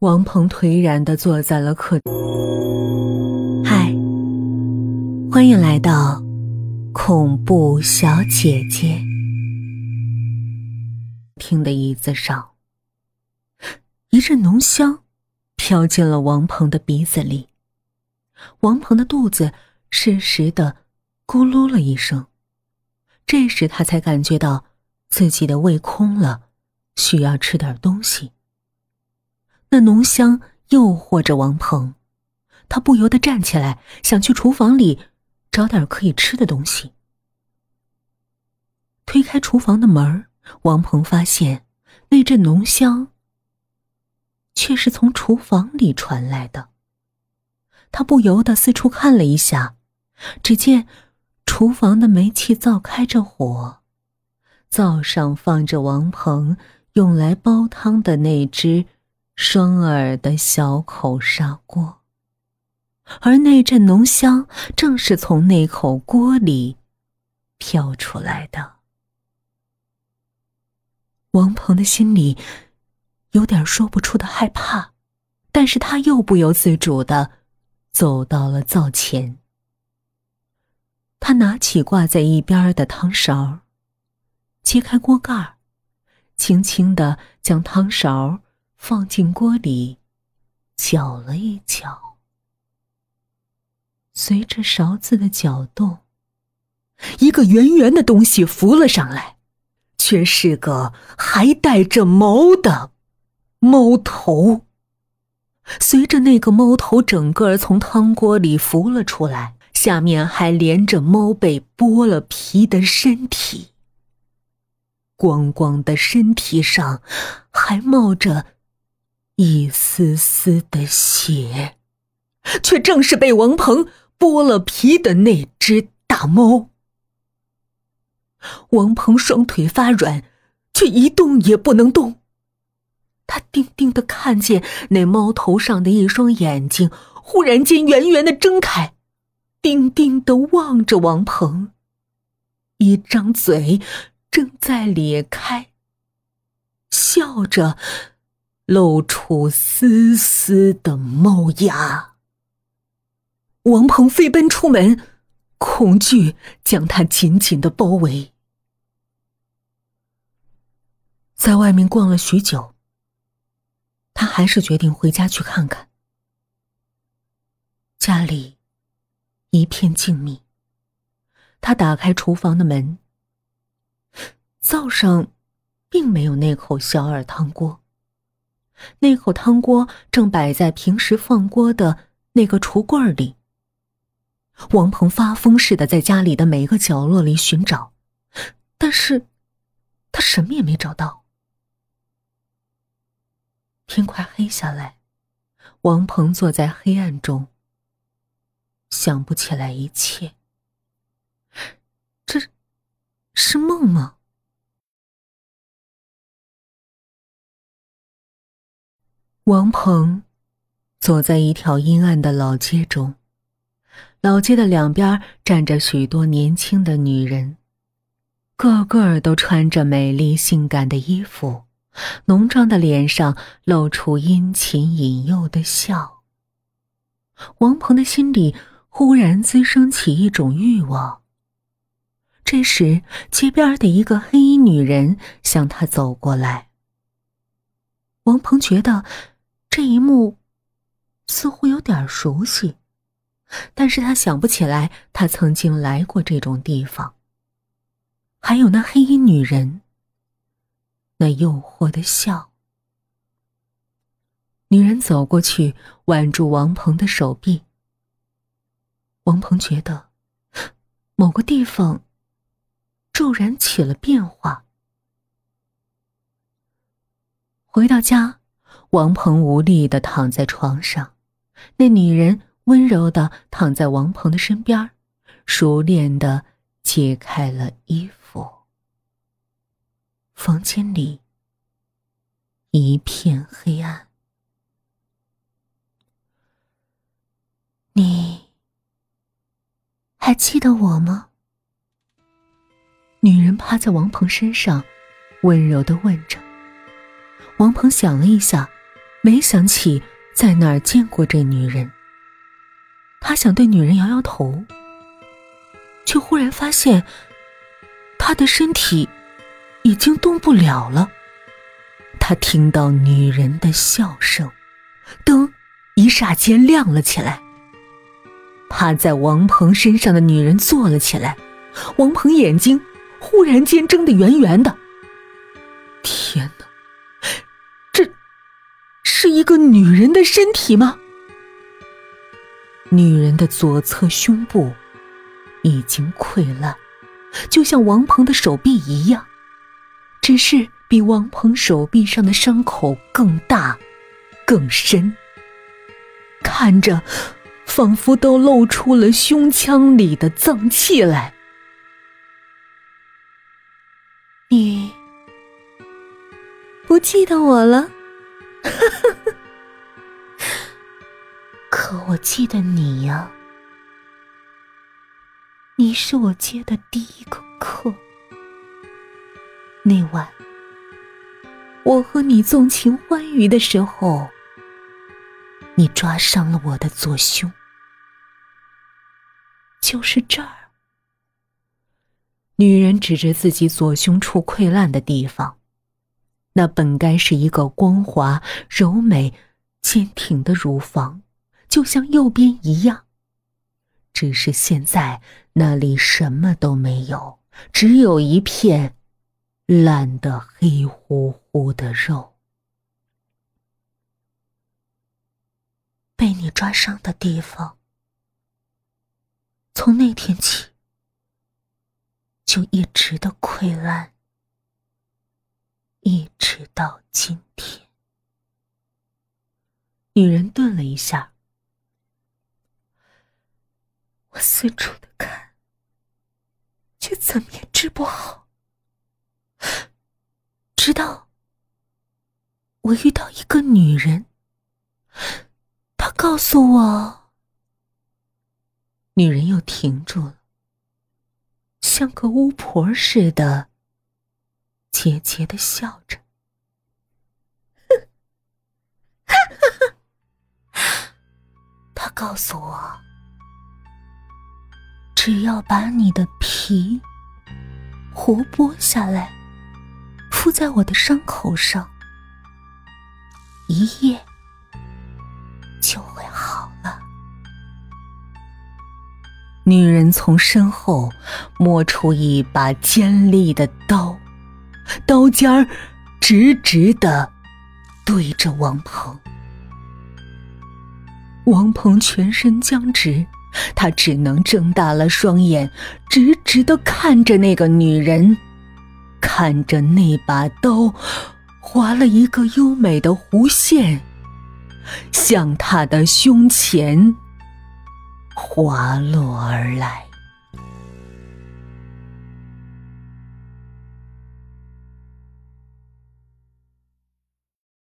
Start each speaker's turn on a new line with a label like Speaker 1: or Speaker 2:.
Speaker 1: 王鹏颓然的坐在了客。嗨，欢迎来到恐怖小姐姐。听的椅子上，一阵浓香飘进了王鹏的鼻子里。王鹏的肚子适时的咕噜了一声，这时他才感觉到自己的胃空了，需要吃点东西。那浓香诱惑着王鹏，他不由得站起来，想去厨房里找点可以吃的东西。推开厨房的门王鹏发现那阵浓香却是从厨房里传来的。他不由得四处看了一下，只见厨房的煤气灶开着火，灶上放着王鹏用来煲汤的那只。双耳的小口砂锅，而那阵浓香正是从那口锅里飘出来的。王鹏的心里有点说不出的害怕，但是他又不由自主的走到了灶前。他拿起挂在一边的汤勺，揭开锅盖轻轻的将汤勺。放进锅里，搅了一搅。随着勺子的搅动，一个圆圆的东西浮了上来，却是个还带着毛的猫头。随着那个猫头整个从汤锅里浮了出来，下面还连着猫被剥了皮的身体。光光的身体上还冒着。一丝丝的血，却正是被王鹏剥了皮的那只大猫。王鹏双腿发软，却一动也不能动。他定定的看见那猫头上的一双眼睛，忽然间圆圆的睁开，定定的望着王鹏，一张嘴正在咧开，笑着。露出丝丝的猫牙，王鹏飞奔出门，恐惧将他紧紧的包围。在外面逛了许久，他还是决定回家去看看。家里一片静谧，他打开厨房的门，灶上并没有那口小耳汤锅。那口汤锅正摆在平时放锅的那个橱柜里。王鹏发疯似的在家里的每个角落里寻找，但是，他什么也没找到。天快黑下来，王鹏坐在黑暗中，想不起来一切。这，是梦吗？王鹏走在一条阴暗的老街中，老街的两边站着许多年轻的女人，个个都穿着美丽性感的衣服，浓妆的脸上露出殷勤引诱的笑。王鹏的心里忽然滋生起一种欲望。这时，街边的一个黑衣女人向他走过来，王鹏觉得。这一幕似乎有点熟悉，但是他想不起来他曾经来过这种地方。还有那黑衣女人，那诱惑的笑。女人走过去，挽住王鹏的手臂。王鹏觉得某个地方骤然起了变化。回到家。王鹏无力的躺在床上，那女人温柔的躺在王鹏的身边，熟练的解开了衣服。房间里一片黑暗。你还记得我吗？女人趴在王鹏身上，温柔的问着。王鹏想了一下。没想起在哪儿见过这女人。他想对女人摇摇头，却忽然发现，他的身体已经动不了了。他听到女人的笑声，灯一霎间亮了起来。趴在王鹏身上的女人坐了起来，王鹏眼睛忽然间睁得圆圆的。一个女人的身体吗？女人的左侧胸部已经溃烂，就像王鹏的手臂一样，只是比王鹏手臂上的伤口更大、更深，看着。仿佛都露出了胸腔里的脏器来。你不记得我了？可我记得你呀，你是我接的第一个客。那晚，我和你纵情欢愉的时候，你抓伤了我的左胸。就是这儿。女人指着自己左胸处溃烂的地方，那本该是一个光滑、柔美、坚挺的乳房，就像右边一样。只是现在那里什么都没有，只有一片烂得黑乎乎的肉。被你抓伤的地方。从那天起，就一直的溃烂，一直到今天。女人顿了一下，我四处的看，却怎么也治不好。直到我遇到一个女人，她告诉我。女人又停住了，像个巫婆似的，桀桀的笑着。他告诉我，只要把你的皮活剥下来，敷在我的伤口上，一夜就会好了。女人从身后摸出一把尖利的刀，刀尖儿直直的对着王鹏。王鹏全身僵直，他只能睁大了双眼，直直的看着那个女人，看着那把刀划了一个优美的弧线，向他的胸前。滑落而来。